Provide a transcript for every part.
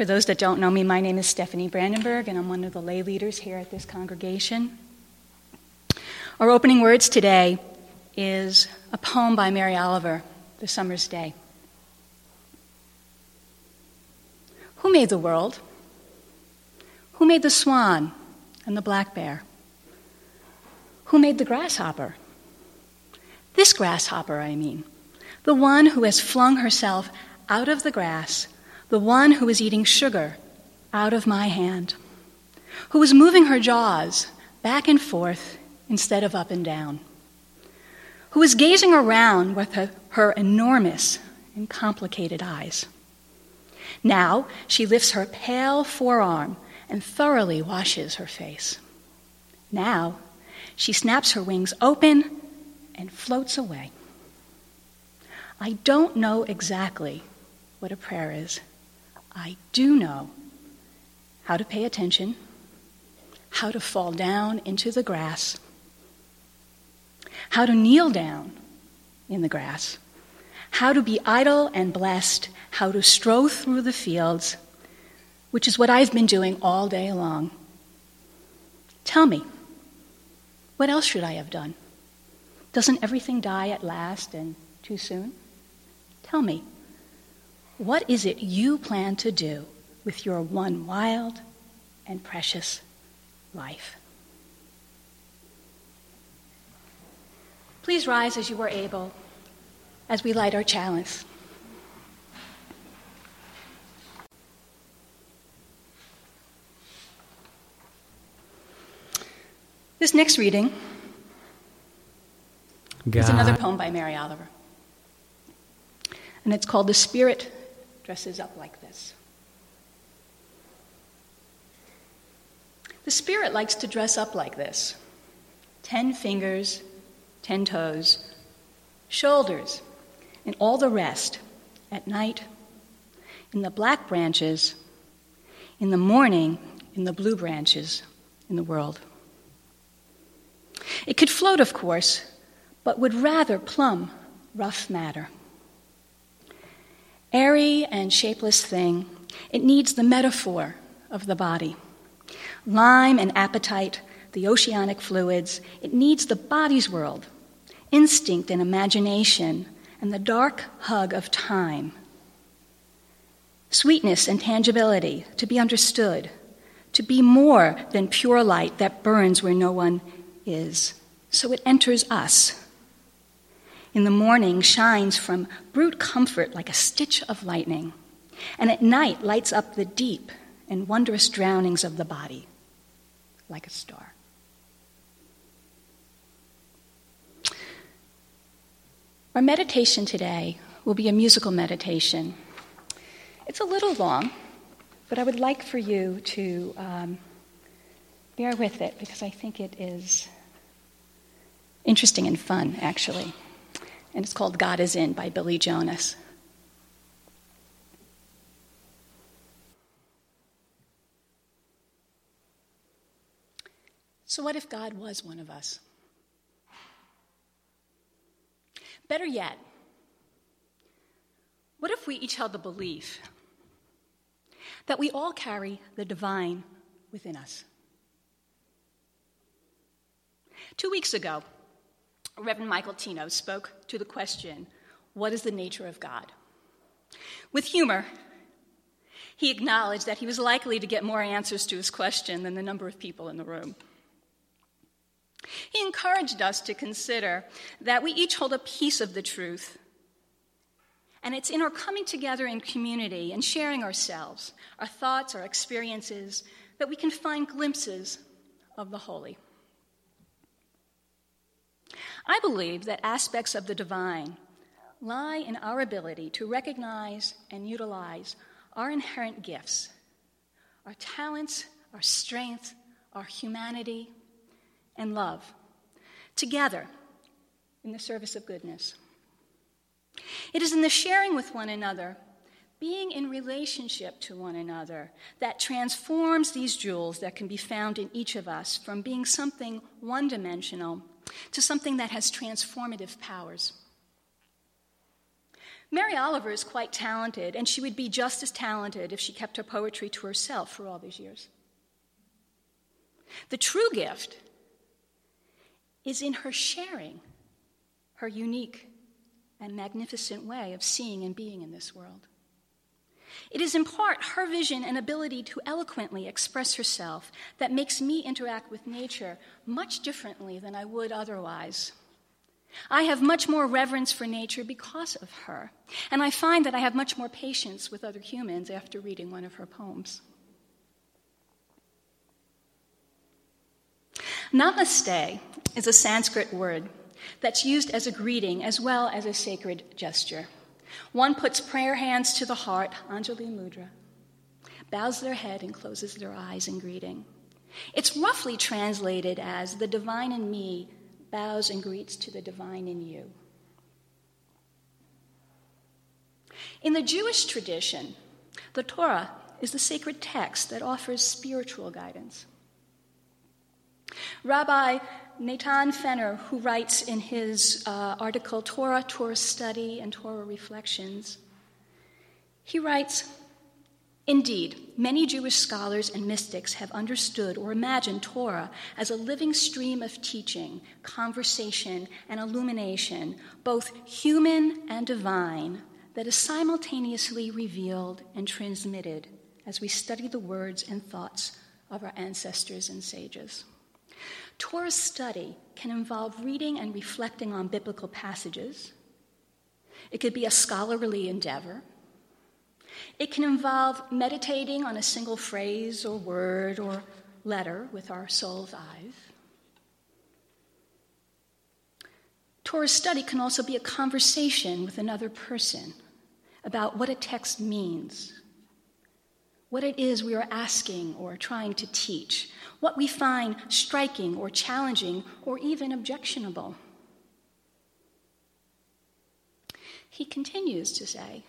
For those that don't know me, my name is Stephanie Brandenburg, and I'm one of the lay leaders here at this congregation. Our opening words today is a poem by Mary Oliver, The Summer's Day. Who made the world? Who made the swan and the black bear? Who made the grasshopper? This grasshopper, I mean, the one who has flung herself out of the grass the one who was eating sugar out of my hand, who was moving her jaws back and forth instead of up and down, who was gazing around with her, her enormous and complicated eyes. Now she lifts her pale forearm and thoroughly washes her face. Now she snaps her wings open and floats away. I don't know exactly what a prayer is. I do know how to pay attention, how to fall down into the grass, how to kneel down in the grass, how to be idle and blessed, how to stroll through the fields, which is what I've been doing all day long. Tell me, what else should I have done? Doesn't everything die at last and too soon? Tell me. What is it you plan to do with your one wild and precious life? Please rise as you are able as we light our chalice. This next reading God. is another poem by Mary Oliver. And it's called The Spirit dresses up like this. The spirit likes to dress up like this ten fingers, ten toes, shoulders, and all the rest at night, in the black branches, in the morning, in the blue branches in the world. It could float, of course, but would rather plumb rough matter airy and shapeless thing, it needs the metaphor of the body. Lime and appetite, the oceanic fluids, it needs the body's world, instinct and imagination, and the dark hug of time. Sweetness and tangibility, to be understood, to be more than pure light that burns where no one is. So it enters us in the morning shines from brute comfort like a stitch of lightning, and at night lights up the deep and wondrous drownings of the body like a star. Our meditation today will be a musical meditation. It's a little long, but I would like for you to um, bear with it because I think it is interesting and fun, actually and it's called God is In by Billy Jonas. So, what if God was one of us? Better yet, what if we each held the belief that we all carry the divine within us? Two weeks ago, Reverend Michael Tino spoke to the question what is the nature of God? With humor, he acknowledged that he was likely to get more answers to his question than the number of people in the room. He encouraged us to consider that we each hold a piece of the truth. And it's in our coming together in community and sharing ourselves, our thoughts, our experiences, that we can find glimpses of the holy. I believe that aspects of the divine lie in our ability to recognize and utilize our inherent gifts, our talents, our strength, our humanity, and love together in the service of goodness. It is in the sharing with one another, being in relationship to one another, that transforms these jewels that can be found in each of us from being something one dimensional to something that has transformative powers. Mary Oliver is quite talented, and she would be just as talented if she kept her poetry to herself for all these years. The true gift is in her sharing her unique and magnificent way of seeing and being in this world. It is in part her vision and ability to eloquently express herself that makes me interact with nature much differently than I would otherwise. I have much more reverence for nature because of her, and I find that I have much more patience with other humans after reading one of her poems. Namaste is a Sanskrit word that's used as a greeting as well as a sacred gesture. One puts prayer hands to the heart, Anjali Mudra, bows their head and closes their eyes in greeting. It's roughly translated as the divine in me bows and greets to the divine in you. In the Jewish tradition, the Torah is the sacred text that offers spiritual guidance. Rabbi Natan Fenner, who writes in his uh, article Torah, Torah Study, and Torah Reflections, he writes Indeed, many Jewish scholars and mystics have understood or imagined Torah as a living stream of teaching, conversation, and illumination, both human and divine, that is simultaneously revealed and transmitted as we study the words and thoughts of our ancestors and sages. Torah study can involve reading and reflecting on biblical passages. It could be a scholarly endeavor. It can involve meditating on a single phrase or word or letter with our soul's eyes. Torah study can also be a conversation with another person about what a text means, what it is we are asking or trying to teach, what we find striking or challenging or even objectionable. He continues to say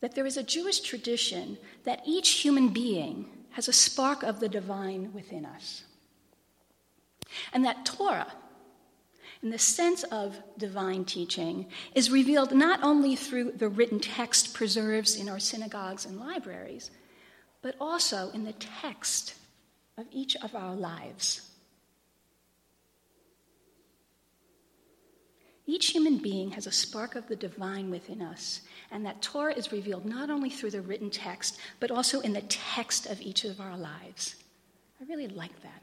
that there is a Jewish tradition that each human being has a spark of the divine within us. And that Torah, in the sense of divine teaching, is revealed not only through the written text preserved in our synagogues and libraries, but also in the text of each of our lives. Each human being has a spark of the divine within us, and that Torah is revealed not only through the written text, but also in the text of each of our lives. I really like that.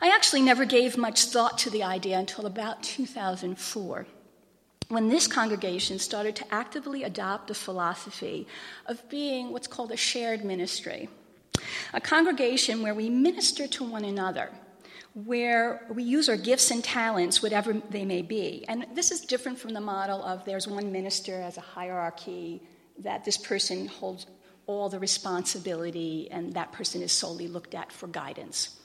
I actually never gave much thought to the idea until about 2004, when this congregation started to actively adopt the philosophy of being what's called a shared ministry, a congregation where we minister to one another where we use our gifts and talents, whatever they may be. And this is different from the model of there's one minister as a hierarchy, that this person holds all the responsibility and that person is solely looked at for guidance.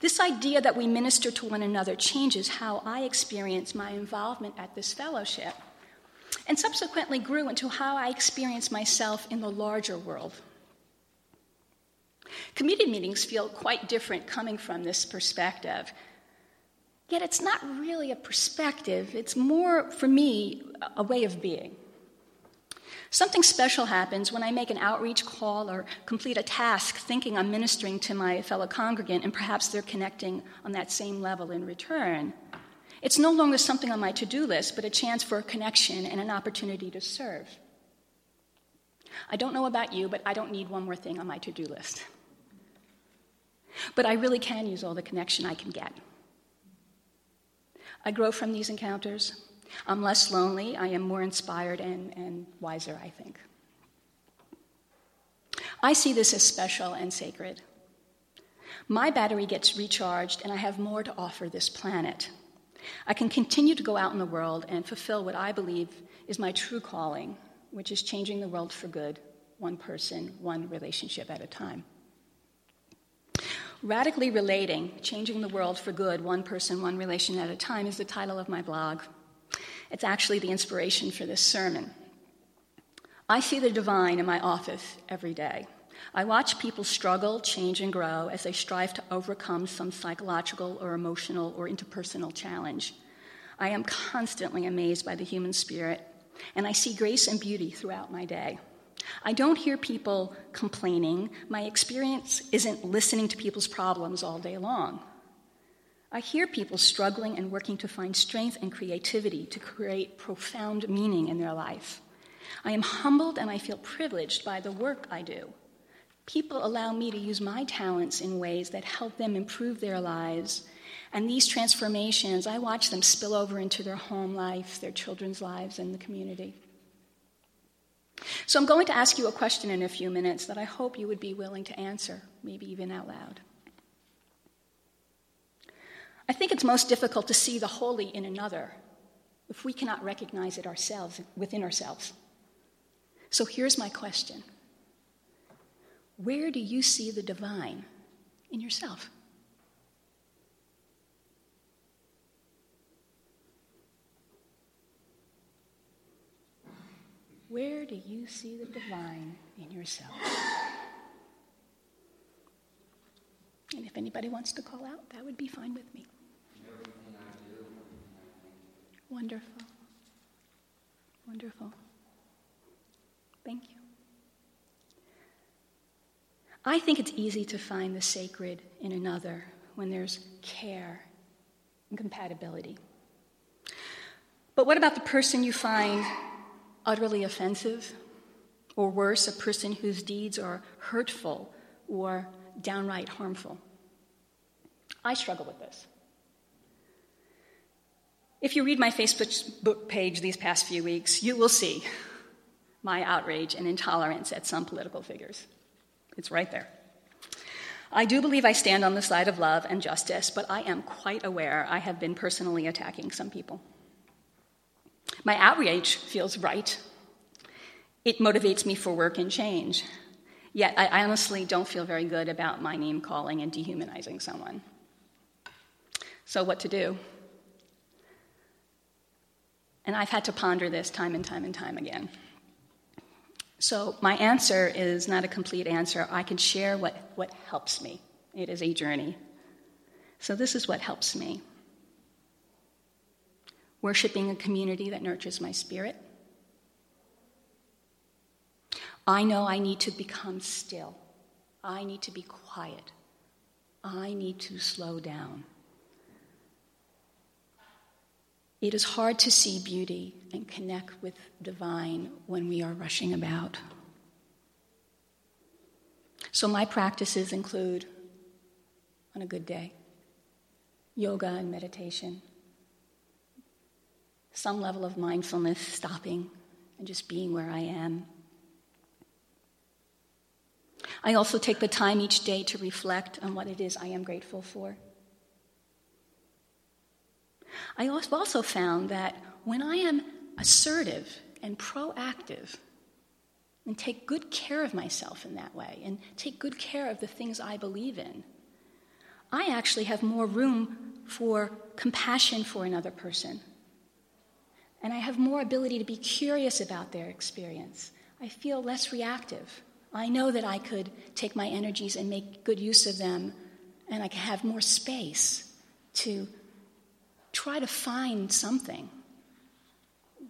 This idea that we minister to one another changes how I experience my involvement at this fellowship, and subsequently grew into how I experience myself in the larger world. Committee meetings feel quite different coming from this perspective. Yet it's not really a perspective, it's more, for me, a way of being. Something special happens when I make an outreach call or complete a task thinking I'm ministering to my fellow congregant and perhaps they're connecting on that same level in return. It's no longer something on my to do list, but a chance for a connection and an opportunity to serve. I don't know about you, but I don't need one more thing on my to do list. But I really can use all the connection I can get. I grow from these encounters. I'm less lonely. I am more inspired and, and wiser, I think. I see this as special and sacred. My battery gets recharged, and I have more to offer this planet. I can continue to go out in the world and fulfill what I believe is my true calling, which is changing the world for good, one person, one relationship at a time. Radically Relating Changing the World for Good, One Person, One Relation at a Time, is the title of my blog. It's actually the inspiration for this sermon. I see the divine in my office every day. I watch people struggle, change, and grow as they strive to overcome some psychological or emotional or interpersonal challenge. I am constantly amazed by the human spirit, and I see grace and beauty throughout my day. I don't hear people complaining. My experience isn't listening to people's problems all day long. I hear people struggling and working to find strength and creativity to create profound meaning in their life. I am humbled and I feel privileged by the work I do. People allow me to use my talents in ways that help them improve their lives. And these transformations, I watch them spill over into their home life, their children's lives, and the community. So I'm going to ask you a question in a few minutes that I hope you would be willing to answer, maybe even out loud. I think it's most difficult to see the holy in another if we cannot recognize it ourselves within ourselves. So here's my question Where do you see the divine in yourself? Where do you see the divine in yourself? And if anybody wants to call out, that would be fine with. Wonderful. Wonderful. Thank you. I think it's easy to find the sacred in another when there's care and compatibility. But what about the person you find utterly offensive, or worse, a person whose deeds are hurtful or downright harmful. I struggle with this. If you read my Facebook page these past few weeks, you will see my outrage and intolerance at some political figures. It's right there. I do believe I stand on the side of love and justice, but I am quite aware I have been personally attacking some people. My outrage feels right. It motivates me for work and change. Yet I honestly don't feel very good about my name calling and dehumanizing someone. So, what to do? And I've had to ponder this time and time and time again. So, my answer is not a complete answer. I can share what, what helps me. It is a journey. So, this is what helps me worshiping a community that nurtures my spirit. I know I need to become still. I need to be quiet. I need to slow down. It is hard to see beauty and connect with divine when we are rushing about. So, my practices include, on a good day, yoga and meditation, some level of mindfulness, stopping and just being where I am. I also take the time each day to reflect on what it is I am grateful for. I also found that when I am assertive and proactive and take good care of myself in that way and take good care of the things I believe in, I actually have more room for compassion for another person and I have more ability to be curious about their experience. I feel less reactive. I know that I could take my energies and make good use of them, and I can have more space to try to find something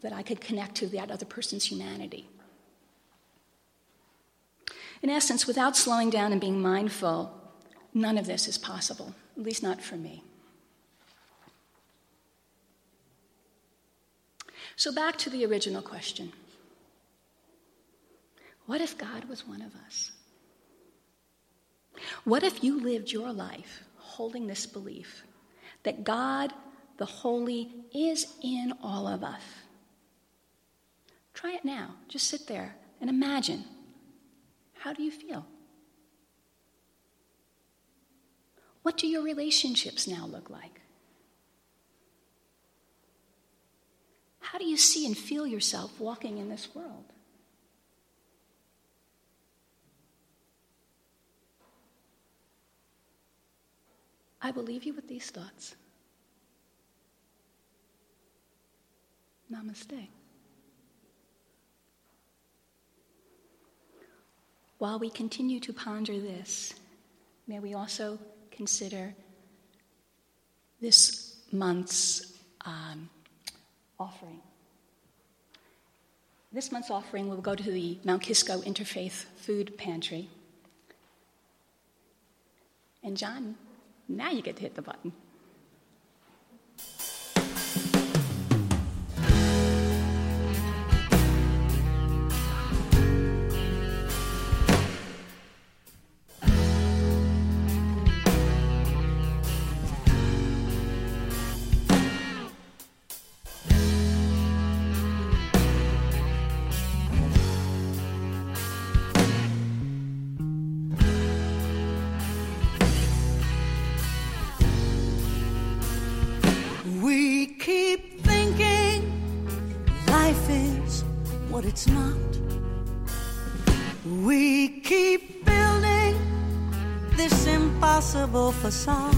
that I could connect to that other person's humanity. In essence, without slowing down and being mindful, none of this is possible, at least not for me. So, back to the original question What if God was one of us? What if you lived your life holding this belief that God, the Holy, is in all of us? Try it now. Just sit there and imagine. How do you feel? What do your relationships now look like? How do you see and feel yourself walking in this world? I will leave you with these thoughts. Namaste. While we continue to ponder this, may we also consider this month's um, offering. This month's offering will go to the Mount Kisco Interfaith Food Pantry. And John, now you get to hit the button. Facade.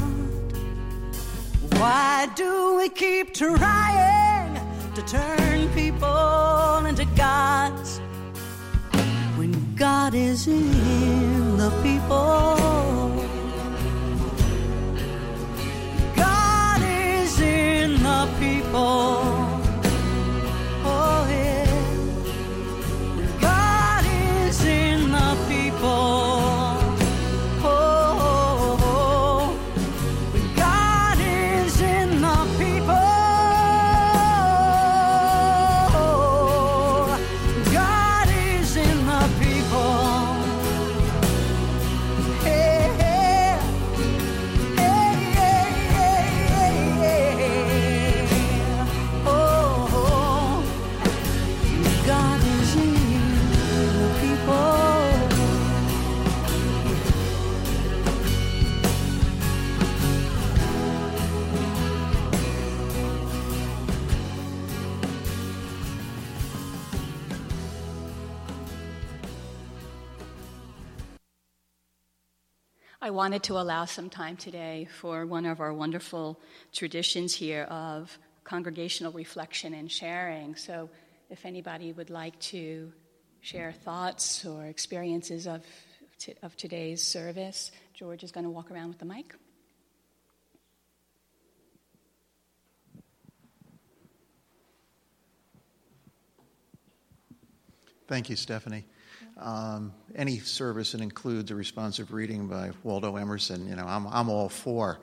Why do we keep trying to turn people into gods when God is in the people? God is in the people. Wanted to allow some time today for one of our wonderful traditions here of congregational reflection and sharing. So, if anybody would like to share thoughts or experiences of, of today's service, George is going to walk around with the mic. Thank you, Stephanie. Um, any service that includes a responsive reading by Waldo Emerson, you know, I'm, I'm all for.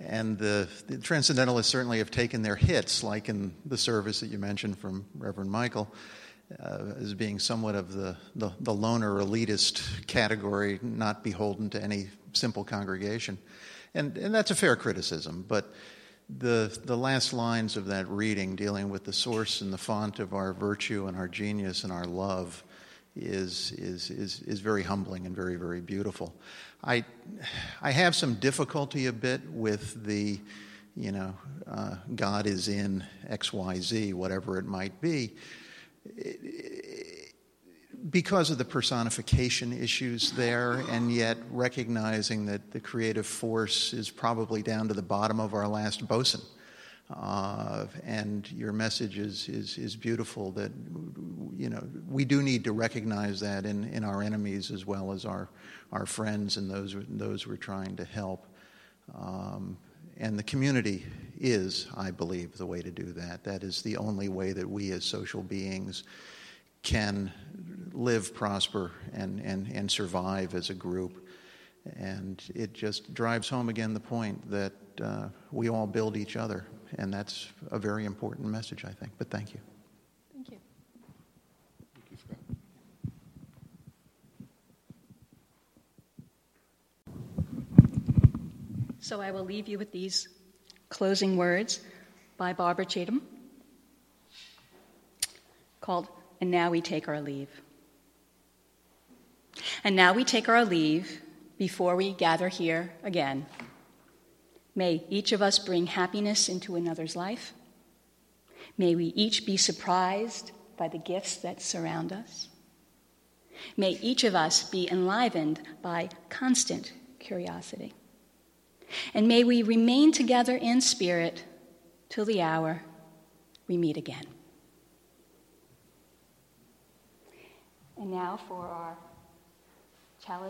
And the, the, Transcendentalists certainly have taken their hits, like in the service that you mentioned from Reverend Michael, uh, as being somewhat of the, the, the loner elitist category, not beholden to any simple congregation. And, and that's a fair criticism, but the, the last lines of that reading, dealing with the source and the font of our virtue and our genius and our love, is, is, is, is very humbling and very, very beautiful. I, I have some difficulty a bit with the, you know, uh, God is in XYZ, whatever it might be, because of the personification issues there, and yet recognizing that the creative force is probably down to the bottom of our last boson. Uh, and your message is, is, is beautiful that, you know, we do need to recognize that in, in our enemies as well as our, our friends and those, those we're trying to help. Um, and the community is, I believe, the way to do that. That is the only way that we as social beings can live, prosper, and, and, and survive as a group. And it just drives home again the point that uh, we all build each other and that's a very important message, I think. But thank you. Thank you. Thank you, Scott. So I will leave you with these closing words by Barbara Chatham called And Now We Take Our Leave. And now we take our leave before we gather here again. May each of us bring happiness into another's life. May we each be surprised by the gifts that surround us. May each of us be enlivened by constant curiosity. And may we remain together in spirit till the hour we meet again. And now for our